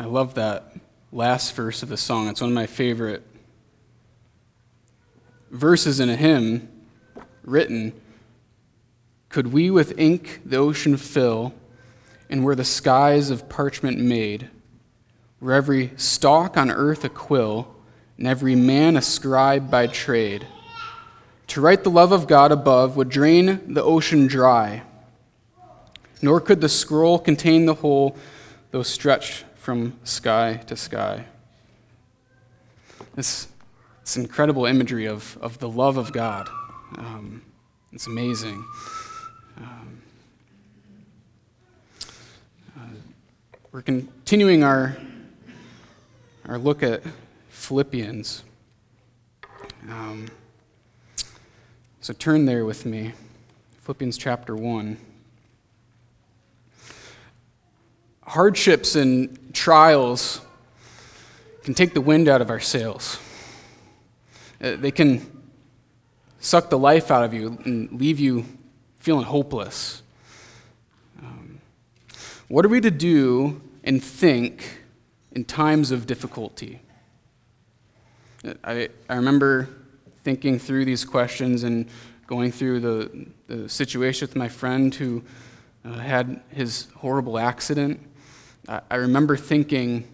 I love that last verse of the song. It's one of my favorite verses in a hymn written Could we with ink the ocean fill, and were the skies of parchment made, were every stalk on earth a quill, and every man a scribe by trade, to write the love of God above would drain the ocean dry, nor could the scroll contain the whole, though stretched from sky to sky. This, this incredible imagery of, of the love of God. Um, it's amazing. Um, uh, we're continuing our, our look at Philippians. Um, so turn there with me. Philippians chapter 1. Hardships and trials can take the wind out of our sails. Uh, they can suck the life out of you and leave you feeling hopeless. Um, what are we to do and think in times of difficulty? I, I remember thinking through these questions and going through the, the situation with my friend who uh, had his horrible accident. I, remember thinking,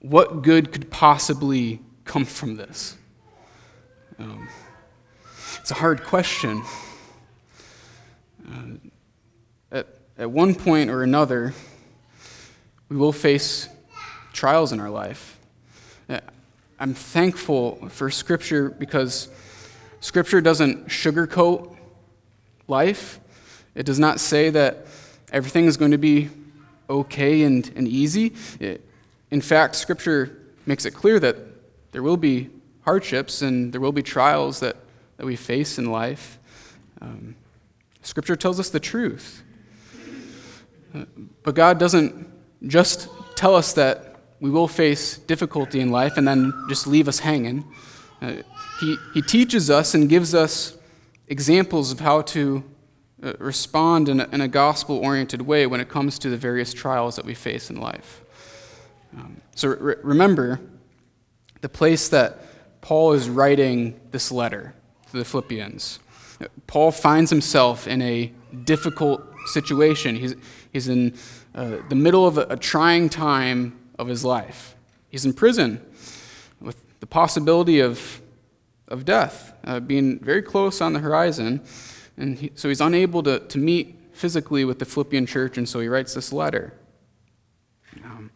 what good could possibly come from this? Um, it's a hard question. Uh, at, at one point or another, we will face trials in our life. Uh, I'm thankful for Scripture because Scripture doesn't sugarcoat life. It does not say that everything is going to be okay and, and easy. In fact, Scripture makes it clear that there will be hardships and there will be trials that, that we face in life. Um, scripture tells us the truth. Uh, but God doesn't just tell us that we will face difficulty in life and then just leave us hanging. Uh, he, he teaches us and gives us examples of how to respond in a, in a gospel oriented way when it comes to the various trials that we face in life. Um, so re- remember, the place that Paul is writing this letter to the Philippians. Paul finds himself in a difficult situation. He's, he's in uh, the middle of a, a trying time of his life. He's in prison with the possibility of, of death uh, being very close on the horizon. And he, so he's unable to, to meet physically with the Philippian church, and so he writes this letter. Um,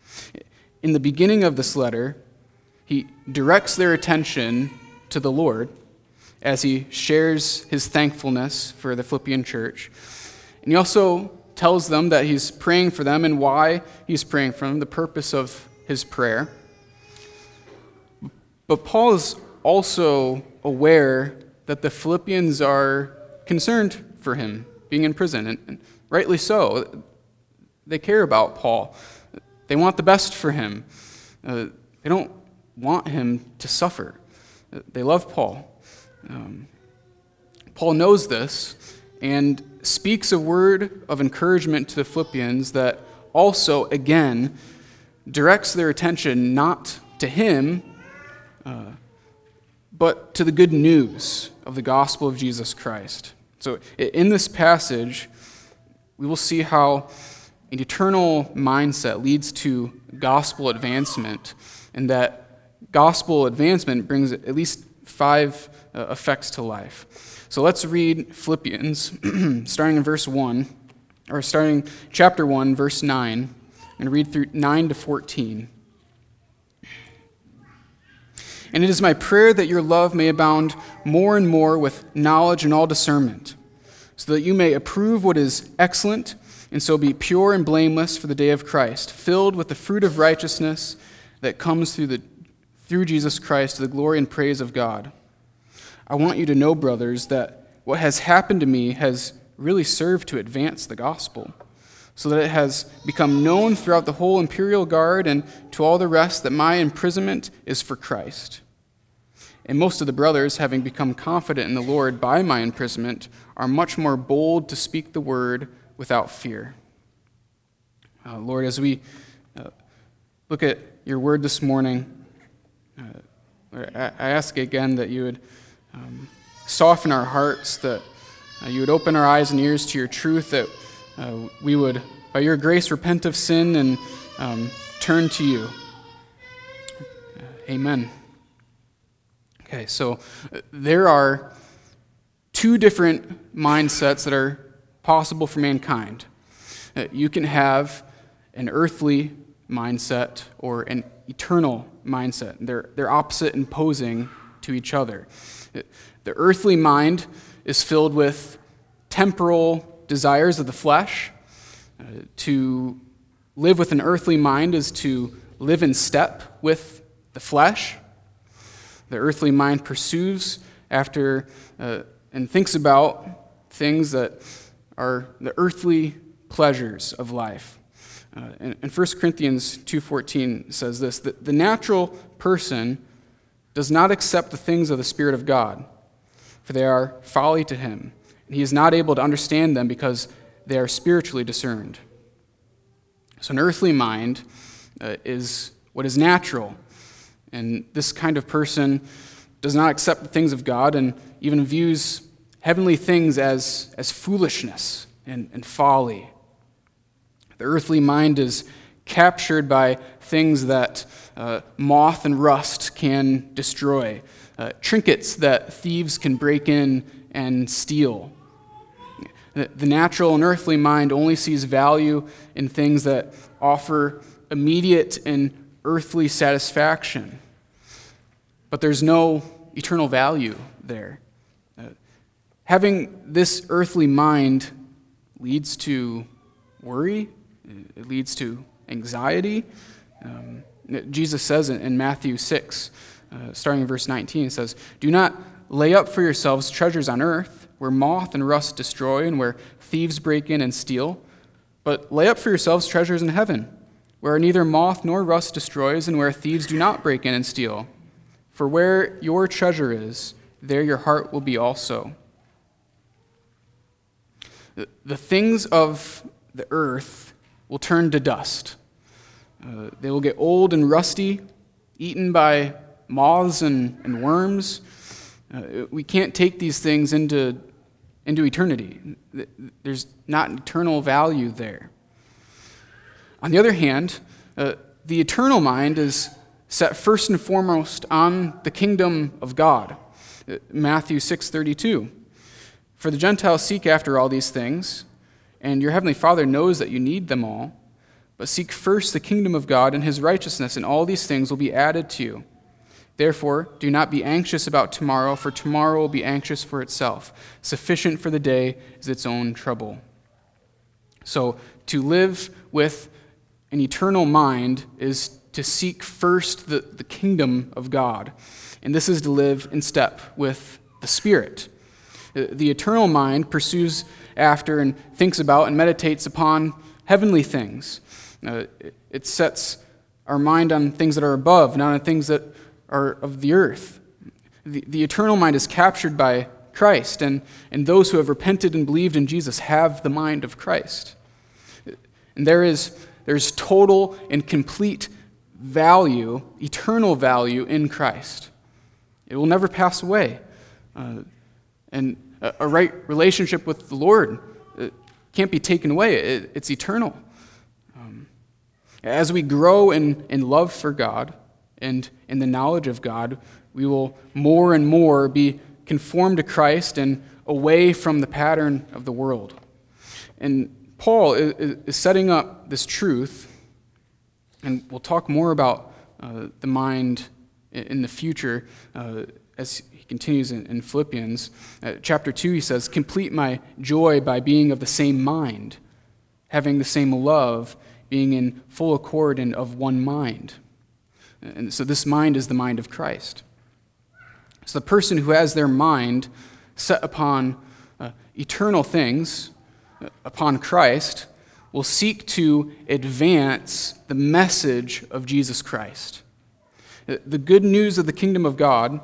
in the beginning of this letter, he directs their attention to the Lord as he shares his thankfulness for the Philippian church. And he also tells them that he's praying for them and why he's praying for them, the purpose of his prayer. But Paul is also aware that the Philippians are concerned for him being in prison, and rightly so. They care about Paul, they want the best for him. Uh, they don't want him to suffer. They love Paul. Um, Paul knows this and speaks a word of encouragement to the Philippians that also, again, directs their attention not to him, uh, but to the good news of the gospel of Jesus Christ. So, in this passage, we will see how an eternal mindset leads to gospel advancement, and that gospel advancement brings at least five uh, effects to life. So let's read Philippians, starting in verse 1, or starting chapter 1, verse 9, and read through 9 to 14. And it is my prayer that your love may abound more and more with knowledge and all discernment, so that you may approve what is excellent, and so be pure and blameless for the day of Christ, filled with the fruit of righteousness that comes through the through Jesus Christ to the glory and praise of God. I want you to know, brothers, that what has happened to me has really served to advance the gospel, so that it has become known throughout the whole imperial guard and to all the rest that my imprisonment is for Christ. And most of the brothers, having become confident in the Lord by my imprisonment, are much more bold to speak the word without fear. Uh, Lord, as we look at your word this morning, uh, I ask again that you would um, soften our hearts, that uh, you would open our eyes and ears to your truth, that uh, we would, by your grace, repent of sin and um, turn to you. Uh, amen. Okay, so uh, there are two different mindsets that are possible for mankind. Uh, you can have an earthly mindset or an eternal mindset. They're, they're opposite and opposing to each other. The earthly mind is filled with temporal desires of the flesh. Uh, to live with an earthly mind is to live in step with the flesh. The earthly mind pursues after uh, and thinks about things that are the earthly pleasures of life. Uh, and, and 1 Corinthians 2.14 says this, that the natural person does not accept the things of the Spirit of God, for they are folly to him, he is not able to understand them because they are spiritually discerned. So an earthly mind uh, is what is natural, and this kind of person does not accept the things of God and even views heavenly things as, as foolishness and, and folly. The earthly mind is captured by things that uh, moth and rust can destroy, uh, trinkets that thieves can break in and steal. The natural and earthly mind only sees value in things that offer immediate and earthly satisfaction. But there's no eternal value there. Uh, having this earthly mind leads to worry, it leads to anxiety. Um, Jesus says in Matthew 6, uh, starting in verse 19, it says, Do not lay up for yourselves treasures on earth, where moth and rust destroy, and where thieves break in and steal, but lay up for yourselves treasures in heaven, where neither moth nor rust destroys, and where thieves do not break in and steal. For where your treasure is, there your heart will be also. The things of the earth will turn to dust. Uh, they will get old and rusty, eaten by moths and, and worms. Uh, we can't take these things into, into eternity. There's not eternal value there. On the other hand, uh, the eternal mind is set first and foremost on the kingdom of God. Uh, Matthew 6:32. For the Gentiles seek after all these things, and your heavenly Father knows that you need them all. But seek first the kingdom of God and his righteousness, and all these things will be added to you. Therefore, do not be anxious about tomorrow, for tomorrow will be anxious for itself. Sufficient for the day is its own trouble. So, to live with an eternal mind is to seek first the, the kingdom of God. And this is to live in step with the Spirit. The eternal mind pursues after and thinks about and meditates upon heavenly things. Uh, it sets our mind on things that are above, not on things that are of the earth. The, the eternal mind is captured by Christ, and, and those who have repented and believed in Jesus have the mind of Christ. And there is there's total and complete value, eternal value in Christ. It will never pass away. Uh, and a, a, right relationship with the Lord uh, can't be taken away, it, it's eternal. Um, as we grow in, in love for God and in the knowledge of God, we will more and more be conformed to Christ and away from the pattern of the world. And Paul is, setting up this truth and we'll talk more about uh, the mind in the future uh, as he continues in, in Philippians. Uh, chapter 2, he says, Complete my joy by being of the same mind, having the same love, being in full accord and of one mind. And so this mind is the mind of Christ. So the person who has their mind set upon uh, eternal things, uh, upon Christ, will seek to advance the message of Jesus Christ. The good news of the kingdom of God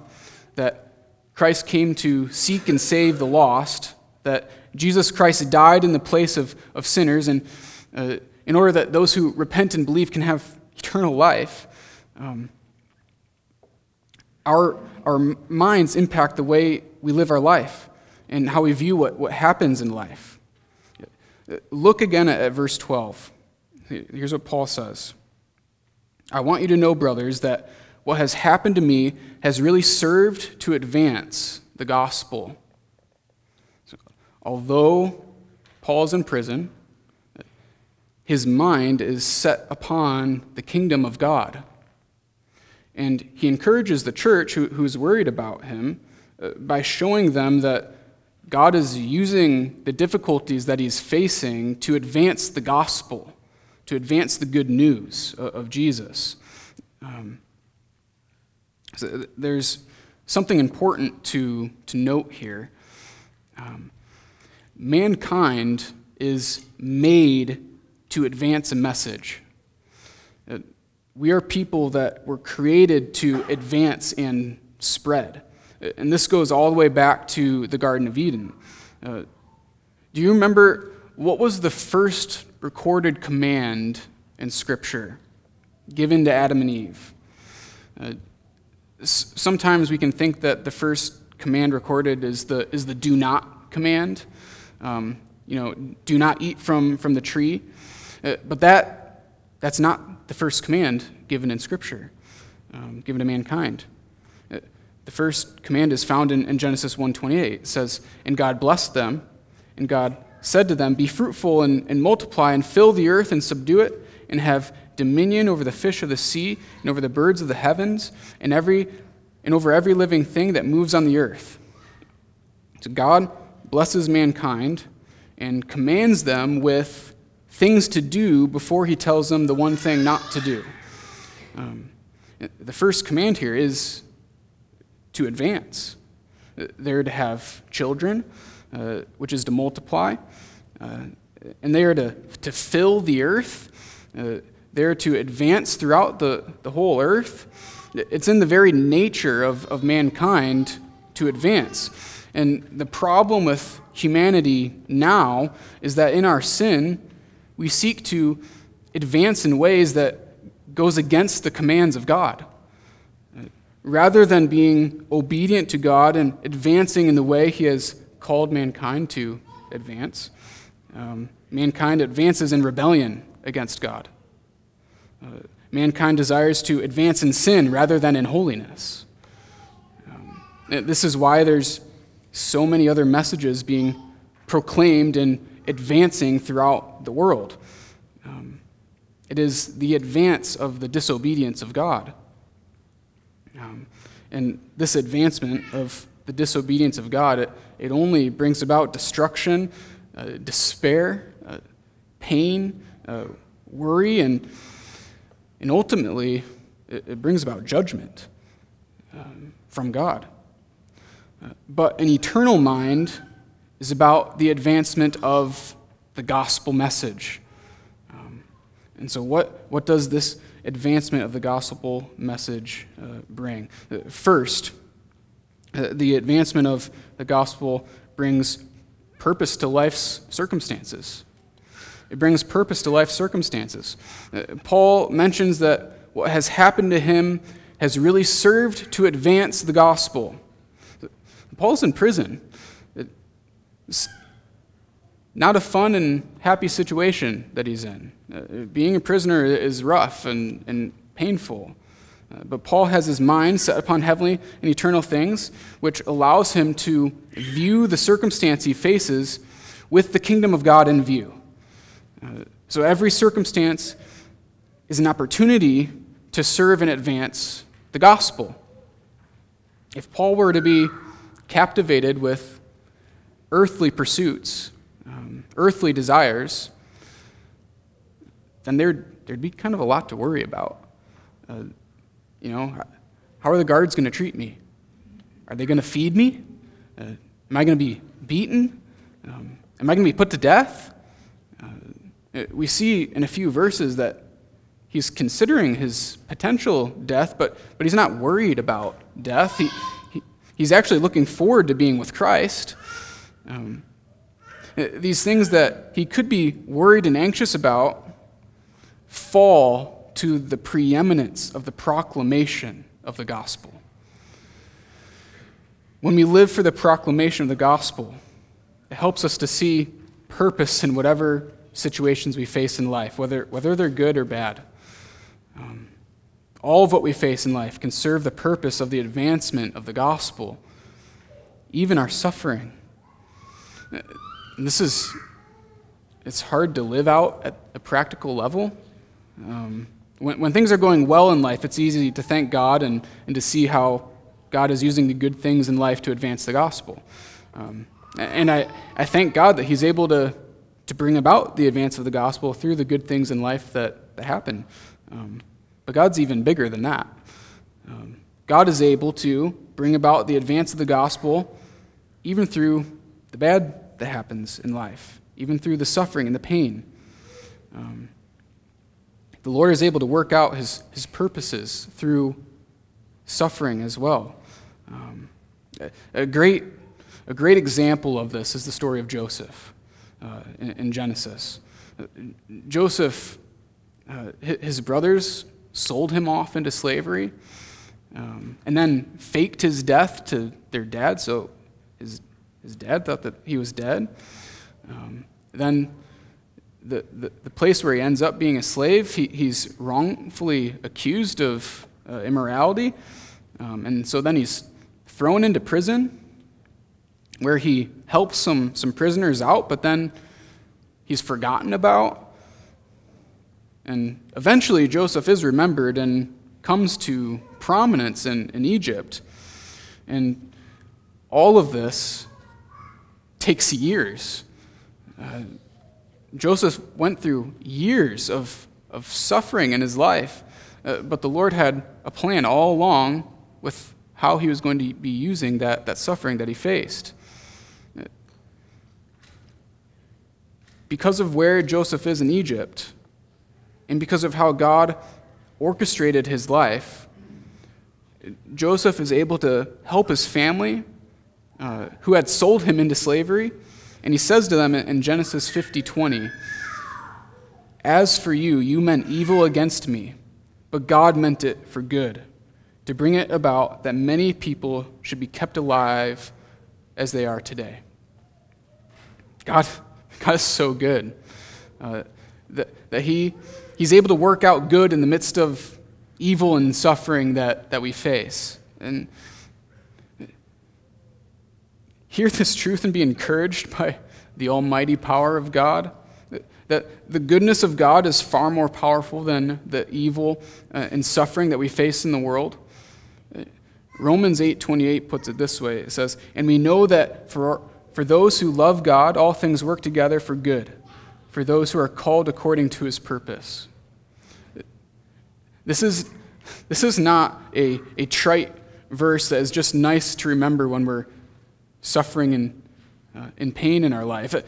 that Christ came to seek and save the lost, that Jesus Christ died in the place of, of sinners, and uh, in order that those who repent and believe can have eternal life, um, our, our minds impact the way we live our life and how we view what, what happens in life. Look again at, at verse 12. Here's what Paul says I want you to know, brothers, that what has happened to me has really served to advance the gospel. So, although Paul is in prison, his mind is set upon the kingdom of God. And he encourages the church who, who's worried about him uh, by showing them that God is using the difficulties that he's facing to advance the gospel, to advance the good news of, of Jesus. Um, so there's something important to, to note here. Um, mankind is made to advance a message. We are people that were created to advance and spread. And this goes all the way back to the Garden of Eden. Uh, do you remember what was the first recorded command in Scripture given to Adam and Eve? Uh, sometimes we can think that the first command recorded is the, is the do not command. Um, you know, do not eat from, from the tree. Uh, but that, that's not the first command given in Scripture, um, given to mankind. Uh, the first command is found in, in Genesis 1.28. It says, And God blessed them, and God said to them, Be fruitful and, and multiply, and fill the earth and subdue it, and have dominion over the fish of the sea, and over the birds of the heavens, and, every, and over every living thing that moves on the earth. So God blesses mankind and commands them with things to do before he tells them the one thing not to do. Um, the first command here is to advance. They're to have children, uh, which is to multiply, uh, and they are to, to fill the earth. Uh, they're to advance throughout the, the whole earth. It's in the very nature of, of mankind to advance. And the problem with humanity now is that in our sin, we seek to advance in ways that goes against the commands of God. Rather than being obedient to God and advancing in the way He has called mankind to advance, um, mankind advances in rebellion against God. Uh, mankind desires to advance in sin rather than in holiness. Um, this is why there's so many other messages being proclaimed and advancing throughout the world. Um, it is the advance of the disobedience of God. Um, and this advancement of the disobedience of God, it, it only brings about destruction, uh, despair, uh, pain, uh, worry, and, and ultimately, it, it brings about judgment um, from God. Uh, but an eternal mind is about the advancement of the gospel message. Um, and so, what, what does this advancement of the gospel message uh, bring? First, uh, the advancement of the gospel brings purpose to life's circumstances. It brings purpose to life's circumstances. Uh, Paul mentions that what has happened to him has really served to advance the gospel. Paul's in prison. It's not a fun and happy situation that he's in. Uh, being a prisoner is rough and, and painful. Uh, but Paul has his mind set upon heavenly and eternal things, which allows him to view the circumstance he faces with the kingdom of God in view. Uh, so every circumstance is an opportunity to serve and advance the gospel. If Paul were to be captivated with earthly pursuits, um, earthly desires, then there'd, there'd be kind of a lot to worry about. Uh, you know, how are the guards going to treat me? Are they going to feed me? Uh, am I going to be beaten? Um, am I going to be put to death? Uh, we see in a few verses that he's considering his potential death, but, but he's not worried about death. He, he, he's actually looking forward to being with Christ. Um, these things that he could be worried and anxious about fall to the preeminence of the proclamation of the gospel. When we live for the proclamation of the gospel, it helps us to see purpose in whatever situations we face in life, whether, whether they're good or bad. Um, all of what we face in life can serve the purpose of the advancement of the gospel, even our suffering. And this is, it's hard to live out at a practical level. Um, when, when things are going well in life, it's easy to thank God and, and to see how God is using the good things in life to advance the gospel. Um, and I, I thank God that He's able to, to bring about the advance of the gospel through the good things in life that, that happen. Um, but God's even bigger than that. Um, God is able to bring about the advance of the gospel even through the bad that happens in life, even through the suffering and the pain. Um, the Lord is able to work out his, his purposes through suffering as well. Um, a, great, a great example of this is the story of Joseph uh, in, in, Genesis. Uh, Joseph, uh, his brothers sold him off into slavery um, and then faked his death to their dad, so his, dad thought that he was dead. Um, then the, the, the, place where he ends up being a slave, he, he's wrongfully accused of uh, immorality. Um, and so then he's thrown into prison where he helps some, some prisoners out, but then he's forgotten about. And eventually, Joseph is remembered and comes to prominence in, in Egypt. And all of this takes years. Uh, Joseph went through years of, of suffering in his life, uh, but the Lord had a plan all along with how he was going to be using that, that suffering that he faced. Because of where Joseph is in Egypt, and because of how God orchestrated his life, Joseph is able to help his family uh, who had sold him into slavery and he says to them in Genesis 50 20, As for you, you meant evil against me, but God meant it for good, to bring it about that many people should be kept alive as they are today. God, God is so good uh, that, that he, He's able to work out good in the midst of evil and suffering that, that we face. And hear this truth and be encouraged by the almighty power of God. That the goodness of God is far more powerful than the evil uh, and suffering that we face in the world. Romans 8:28 puts it this way. It says, "And we know that for for those who love God, all things work together for good, for those who are called according to his purpose." This is this is not a, a trite verse that is just nice to remember when we're suffering and uh, in pain in our life. Uh,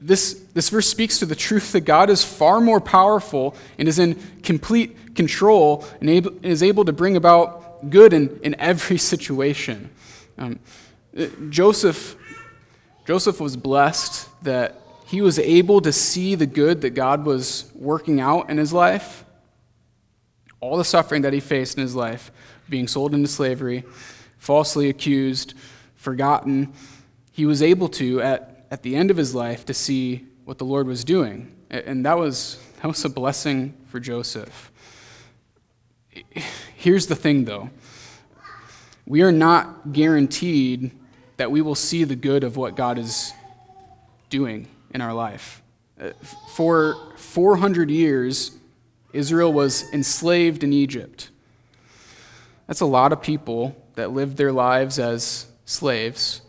this, this verse speaks to the truth that God is far more powerful and is in complete control and able, is able to bring about good in, in every situation. Um, uh, Joseph, Joseph was blessed that he was able to see the good that God was working out in his life. All the suffering that he faced in his life, being sold into slavery, falsely accused, forgotten, he was able to, at, at the end of his life, to see what the Lord was doing. And that was, that was a blessing for Joseph. Here's the thing, though we are not guaranteed that we will see the good of what God is doing in our life. Uh, for 400 years, Israel was enslaved in Egypt. That's a lot of people that lived their lives as slaves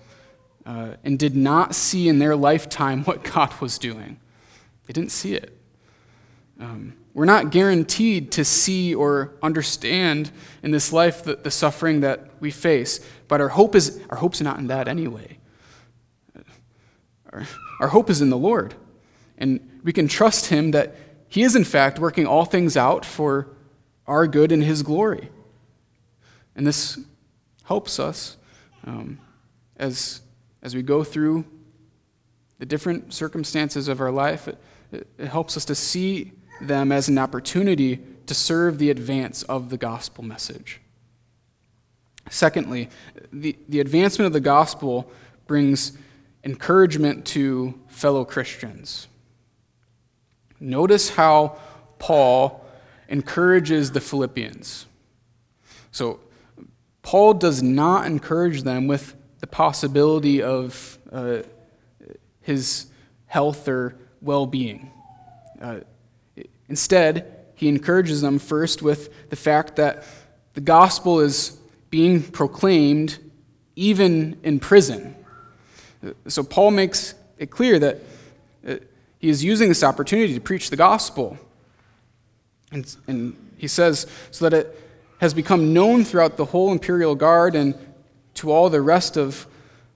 uh, and did not see in their lifetime what God was doing. They didn't see it. Um, we're not guaranteed to see or understand in this life the, the suffering that we face, but our hope is our hope's not in that anyway. Our, our hope is in the Lord, and we can trust Him that He is in fact working all things out for our good and His glory. And this helps us um, as as we go through the different circumstances of our life, it, it, helps us to see them as an opportunity to serve the advance of the gospel message. Secondly, the, the advancement of the gospel brings encouragement to fellow Christians. Notice how Paul encourages the Philippians. So, Paul does not encourage them with the possibility of uh, his health or well being. Uh, instead, he encourages them first with the fact that the gospel is being proclaimed even in prison. So, Paul makes it clear that uh, he is using this opportunity to preach the gospel. And, and he says, so that it has become known throughout the whole imperial guard and to all the rest of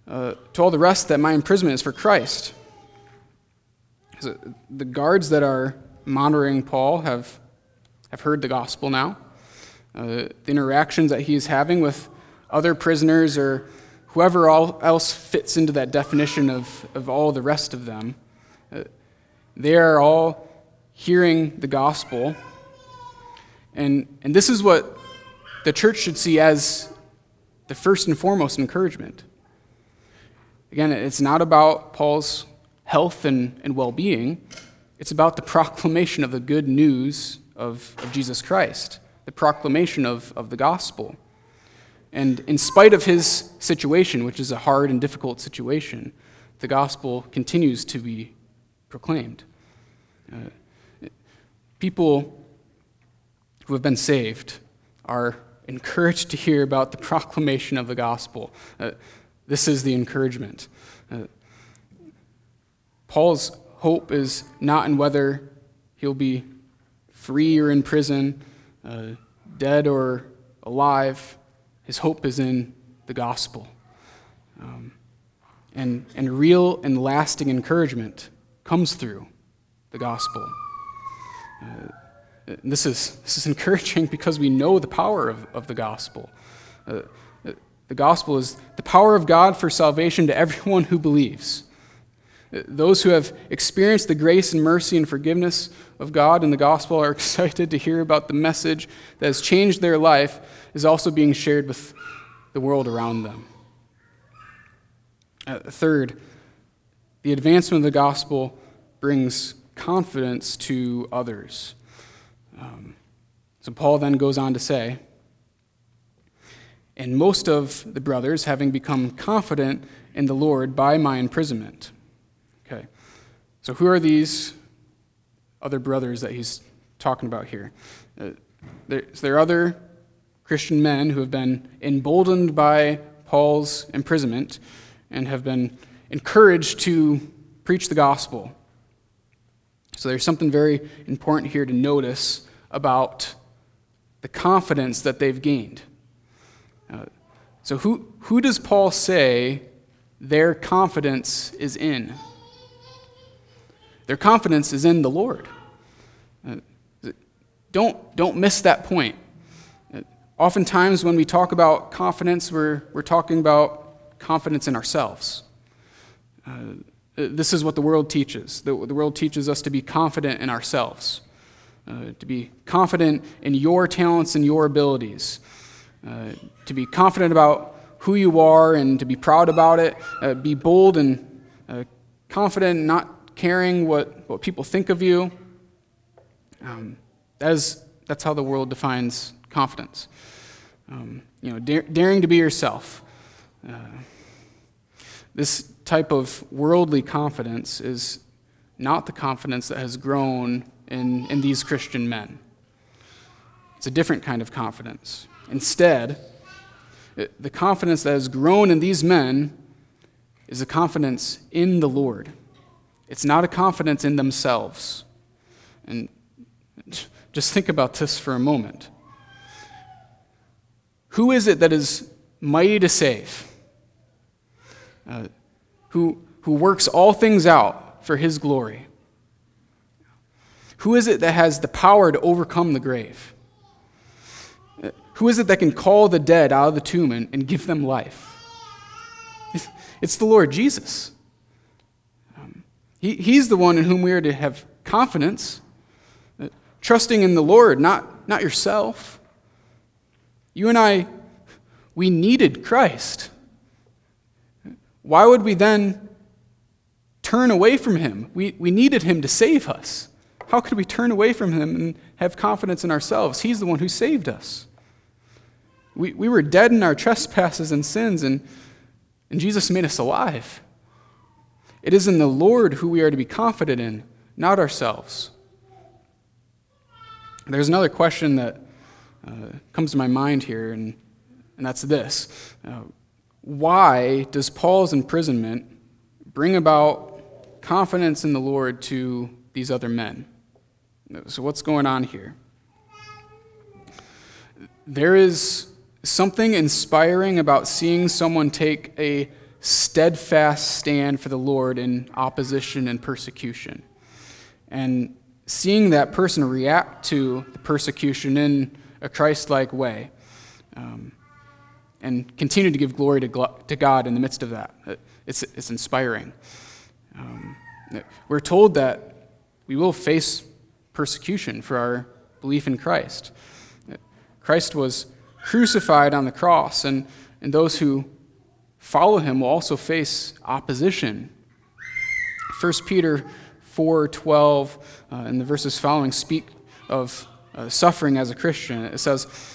uh, to all the rest that my imprisonment is for Christ. So the guards that are monitoring Paul have, have heard the gospel now. Uh, the interactions that he's having with other prisoners or whoever else fits into that definition of, of all the rest of them, uh, they are all hearing the gospel. And, and this is what the church should see as the first and foremost encouragement. Again, it's not about Paul's health and, and well being, it's about the proclamation of the good news of, of Jesus Christ, the proclamation of, of the gospel. And in spite of his situation, which is a hard and difficult situation, the gospel continues to be proclaimed. Uh, people who have been saved are encouraged to hear about the proclamation of the gospel. Uh, this is the encouragement. Uh, Paul's hope is not in whether he'll be free or in prison, uh, dead or alive. His hope is in the gospel. Um, and, and real and lasting encouragement comes through the gospel. Uh, this is, this is encouraging because we know the power of, of the gospel. Uh, the gospel is the power of God for salvation to everyone who believes. Uh, those who have experienced the grace and mercy and forgiveness of God in the gospel are excited to hear about the message that has changed their life, is also being shared with the world around them. Uh, third, the advancement of the gospel brings confidence to others. Um, so Paul then goes on to say, and most of the brothers having become confident in the Lord by my imprisonment. Okay, so who are these other brothers that he's talking about here? Uh, there, so there are other Christian men who have been emboldened by Paul's imprisonment and have been encouraged to preach the gospel. So there's something very important here to notice about the confidence that they've gained. Uh, so, who, who does Paul say their confidence is in? Their confidence is in the Lord. Uh, don't, don't miss that point. Uh, oftentimes, when we talk about confidence, we're, we're talking about confidence in ourselves. Uh, this is what the world teaches. The, the world teaches us to be confident in ourselves, uh, to be confident in your talents and your abilities, uh, to be confident about who you are and to be proud about it, uh, be bold and uh, confident, not caring what, what people think of you. Um, that is, that's how the world defines confidence. Um, you know, daring to be yourself. Uh, this type of worldly confidence is not the confidence that has grown in, in these Christian men. It's a different kind of confidence. Instead, the confidence that has grown in these men is a confidence in the Lord. It's not a confidence in themselves. And just think about this for a moment. Who is it that is mighty to save? Uh, who, who works all things out for his glory? Who is it that has the power to overcome the grave? Who is it that can call the dead out of the tomb and, and give them life? It's the Lord Jesus. Um, he, he's the one in whom we are to have confidence, uh, trusting in the Lord, not, not, not yourself. You and I, we needed Christ. Why would we then turn away from him? We, we needed him to save us. How could we turn away from him and have confidence in ourselves? He's the one who saved us. We, we were dead in our trespasses and sins, and, and Jesus made us alive. It is in the Lord who we are to be confident in, not ourselves. There's another question that uh, comes to my mind here, and, and that's this uh, Why does Paul's imprisonment bring about confidence in the Lord to these other men? So, what's going on here? There is something inspiring about seeing someone take a steadfast stand for the Lord in opposition and persecution. And seeing that person react to the persecution in a Christ like way. Um, and continue to give glory to, to God in the midst of that. It's, it's inspiring. Um, we're told that we will face persecution for our belief in Christ. Christ was crucified on the cross, and, and those who follow him will also face opposition. 1 Peter 4:12 uh, and the verses following speak of uh, suffering as a Christian. It says,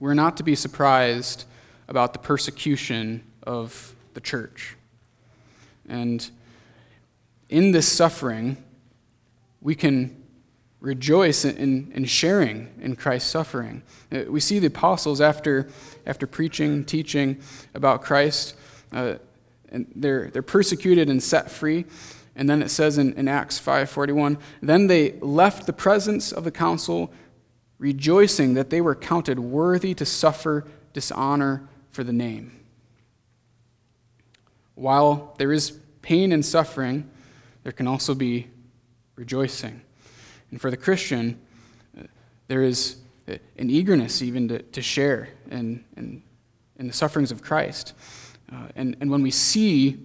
We're not to be surprised about the persecution of the church. And in this suffering, we can rejoice in, in sharing in Christ's suffering. Uh, we see the apostles after, after preaching, teaching about Christ, uh, and they're, they're persecuted and set free. And then it says in, in Acts 5.41, Then they left the presence of the council, rejoicing that they were counted worthy to suffer dishonor for the name. While there is pain and suffering, there can also be rejoicing. And for the Christian, there is an eagerness even to, to share in, in, in the sufferings of Christ. Uh, and, and when we see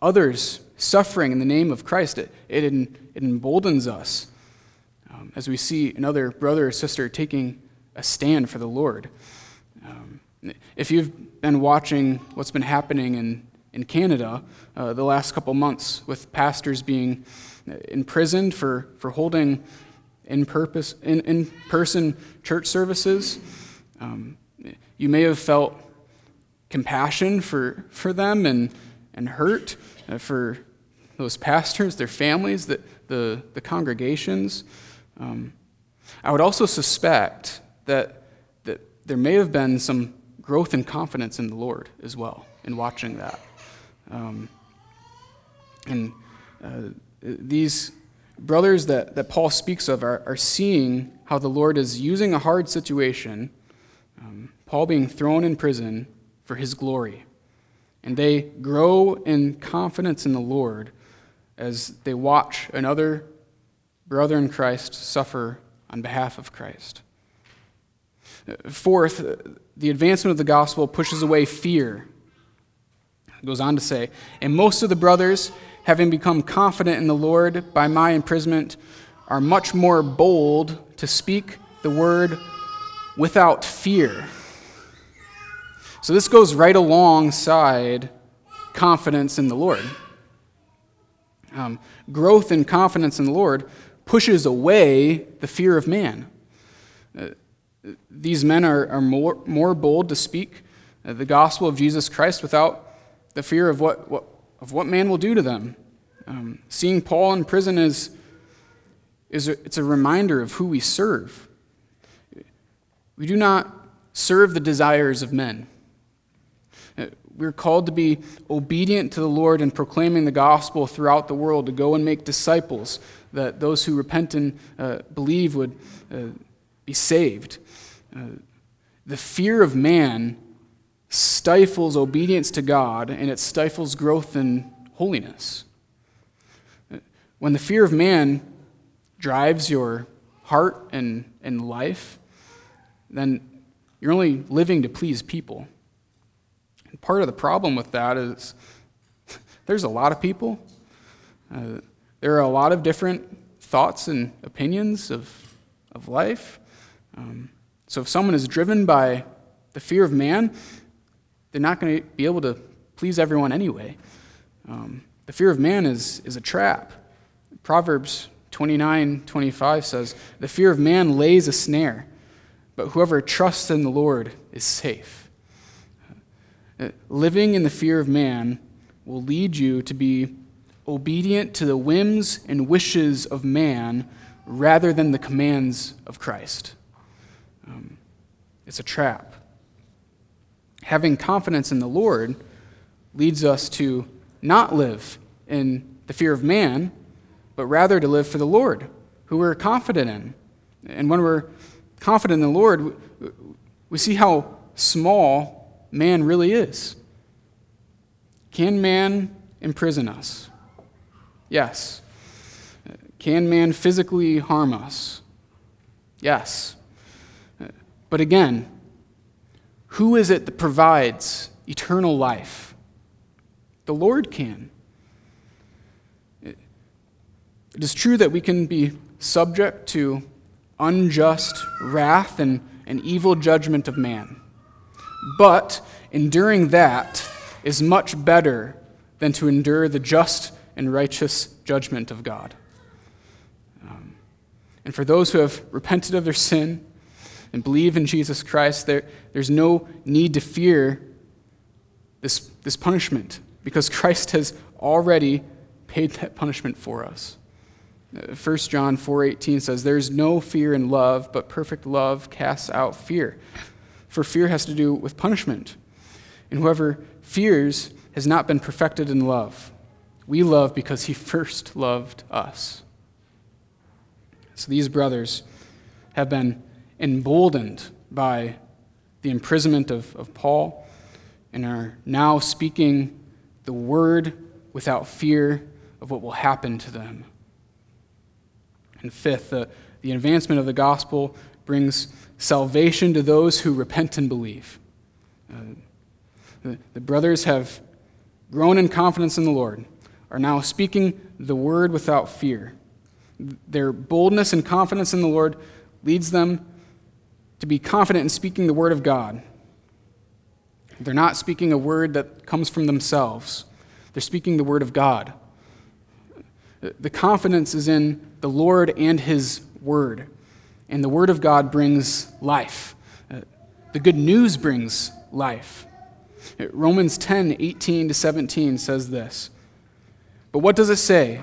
others suffering in the name of Christ, it, it, it emboldens us um, as we see another brother or sister taking a stand for the Lord. Um, if you've been watching what's been happening in, in Canada uh, the last couple months with pastors being imprisoned for, for holding in, purpose, in, in person church services. Um, you may have felt compassion for, for them and, and hurt uh, for those pastors, their families, the, the, the congregations. Um, I would also suspect that, that there may have been some growth in confidence in the Lord as well in watching that. Um, and uh, these brothers that, that Paul speaks of are, are seeing how the Lord is using a hard situation, um, Paul being thrown in prison, for his glory. And they grow in confidence in the Lord as they watch another brother in Christ suffer on behalf of Christ. Fourth, the advancement of the gospel pushes away fear. It goes on to say, and most of the brothers having become confident in the Lord by my imprisonment, are much more bold to speak the word without fear. So this goes right alongside confidence in the Lord. Um, growth in confidence in the Lord pushes away the fear of man. Uh, These men are, are more, more bold to speak the gospel of Jesus Christ without the fear of what, what, of what man will do to them. Um, seeing Paul in prison is, is a, it's a reminder of who we serve. We do not serve the desires of men. Uh, we're called to be obedient to the Lord in proclaiming the gospel throughout the world, to go and make disciples, that those who repent and uh, believe would uh, be saved. Uh, the fear of man stifles obedience to God and it stifles growth in holiness. When the fear of man drives your heart and, and life, then you're only living to please people. And part of the problem with that is there's a lot of people. Uh, there are a lot of different thoughts and opinions of, of life. Um, so if someone is driven by the fear of man, they're not going to be able to please everyone anyway. Um, the fear of man is, is a trap. Proverbs 29 25 says, The fear of man lays a snare, but whoever trusts in the Lord is safe. Uh, living in the fear of man will lead you to be obedient to the whims and wishes of man rather than the commands of Christ. Um, it's a trap having confidence in the Lord leads us to not live in the fear of man, but rather to live for the Lord, who we're confident in. And when we're confident in the Lord, we see how small man really is. Can man imprison us? Yes. Can man physically harm us? Yes. But again, who is it that provides eternal life? The Lord can. It is true that we can be subject to unjust wrath and, and evil judgment of man. But enduring that is much better than to endure the just and righteous judgment of God. Um, and for those who have repented of their sin and believe in Jesus Christ, there, there's no need to fear this, this punishment because Christ has already paid that punishment for us. 1 uh, John 4:18 says there's no fear in love but perfect love casts out fear. For fear has to do with punishment. And whoever fears has not been perfected in love. We love because he first loved us. So these brothers have been emboldened by the imprisonment of, of Paul and are now speaking the word without fear of what will happen to them. And fifth, the, the advancement of the gospel brings salvation to those who repent and believe. Uh, the, the brothers have grown in confidence in the Lord, are now speaking the word without fear. Their boldness and confidence in the Lord leads them to be confident in speaking the word of God. They're not speaking a word that comes from themselves, they're speaking the word of God. The confidence is in the Lord and his word. And the word of God brings life. Uh, the good news brings life. Romans 10 18 to 17 says this. But what does it say?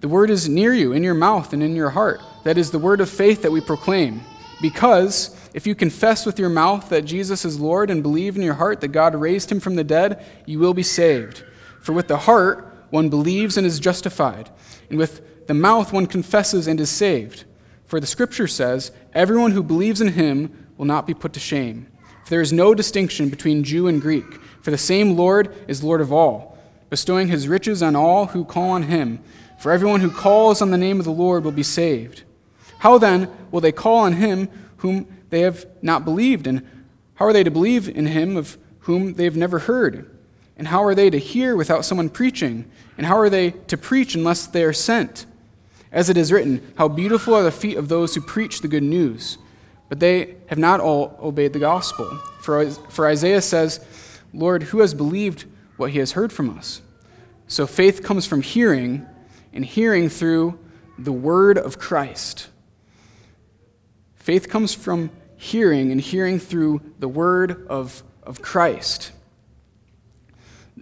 The word is near you, in your mouth and in your heart. That is the word of faith that we proclaim. Because if you confess with your mouth that Jesus is Lord and believe in your heart that God raised him from the dead, you will be saved. For with the heart one believes and is justified, and with the mouth one confesses and is saved. For the scripture says, Everyone who believes in him will not be put to shame. For there is no distinction between Jew and Greek, for the same Lord is Lord of all, bestowing his riches on all who call on him. For everyone who calls on the name of the Lord will be saved. How then will they call on him whom they have not believed? And how are they to believe in him of whom they have never heard? And how are they to hear without someone preaching? And how are they to preach unless they are sent? As it is written, How beautiful are the feet of those who preach the good news! But they have not all obeyed the gospel. For, for Isaiah says, Lord, who has believed what he has heard from us? So faith comes from hearing, and hearing through the word of Christ. Faith comes from hearing, and hearing through the word of, of Christ.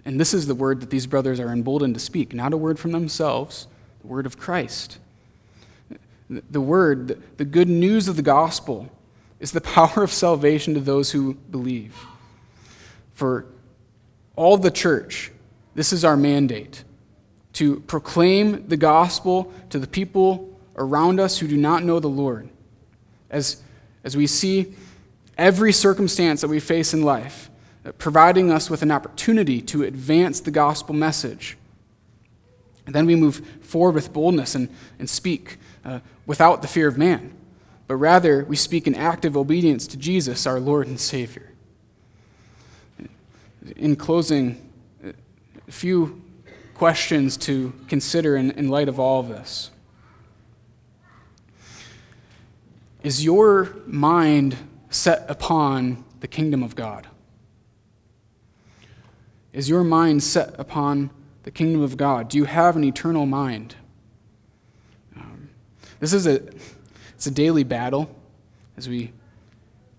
And this is the word that these brothers are emboldened to speak, not a word from themselves, the word of Christ. The word, the good news of the gospel, is the power of salvation to those who believe. For all the church, this is our mandate to proclaim the gospel to the people around us who do not know the Lord. As, as we see every circumstance that we face in life, uh, providing us with an opportunity to advance the gospel message. And then we move forward with boldness and, and speak uh, without the fear of man, but rather we speak in active obedience to Jesus, our Lord and Savior. In closing, a few questions to consider in, in light of all of this. Is your mind set upon the kingdom of God? Is your mind set upon the kingdom of God? Do you have an eternal mind? Um, this is a, it's a daily battle as we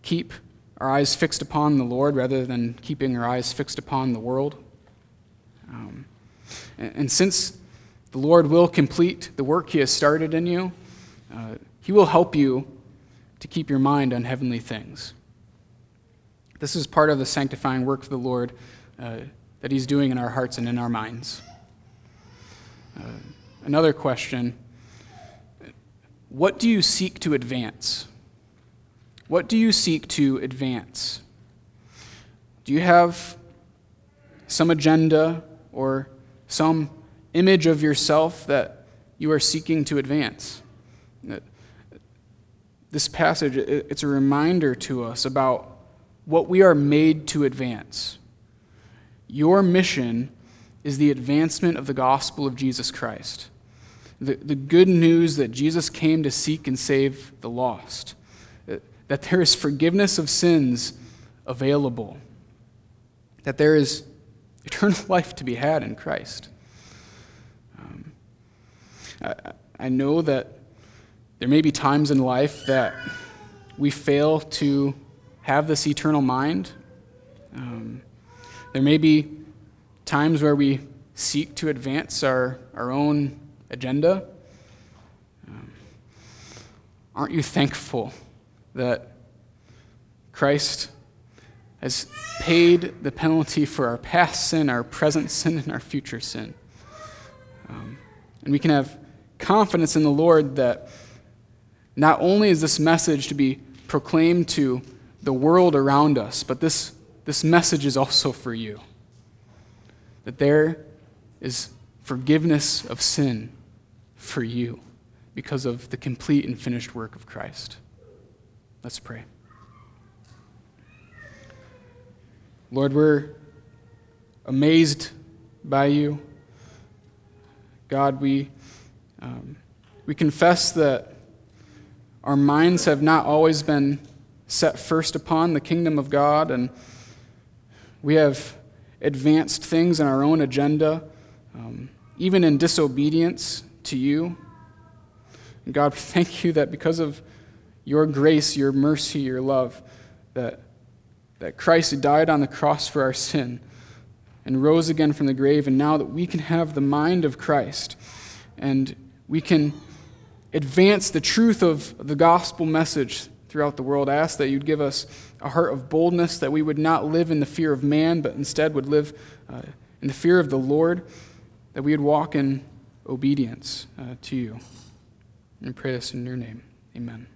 keep our eyes fixed upon the Lord rather than keeping our eyes fixed upon the world. Um, and, and, since the Lord will complete the work He has started in you, uh, He will help you to keep your mind on heavenly things. This is part of the sanctifying work of the Lord uh, that He's doing in our hearts and in our minds. Uh, another question What do you seek to advance? What do you seek to advance? Do you have some agenda or some image of yourself that you are seeking to advance. This passage, it's a reminder to us about what we are made to advance. Your mission is the advancement of the gospel of Jesus Christ, the, the good news that Jesus came to seek and save the lost, that there is forgiveness of sins available, that there is eternal life to be had in Christ. Um, I, I know that there may be times in life that we fail to have this eternal mind. Um, there may be times where we seek to advance our, our own agenda. Um, aren't you thankful that Christ has paid the penalty for our past sin, our present sin, and our future sin. Um, and we can have confidence in the Lord that not only is this message to be proclaimed to the world around us, but this, this message is also for you. That there is forgiveness of sin for you because of the complete and finished work of Christ. Let's pray. Lord, we're amazed by you. God, we, um, we confess that our minds have not always been set first upon the kingdom of God, and we have advanced things in our own agenda, um, even in disobedience to you. And God, thank you that because of your grace, your mercy, your love, that that Christ died on the cross for our sin and rose again from the grave, and now that we can have the mind of Christ and we can advance the truth of the gospel message throughout the world, I ask that you'd give us a heart of boldness, that we would not live in the fear of man, but instead would live uh, in the fear of the Lord, that we would walk in obedience uh, to you. And pray this in your name. Amen.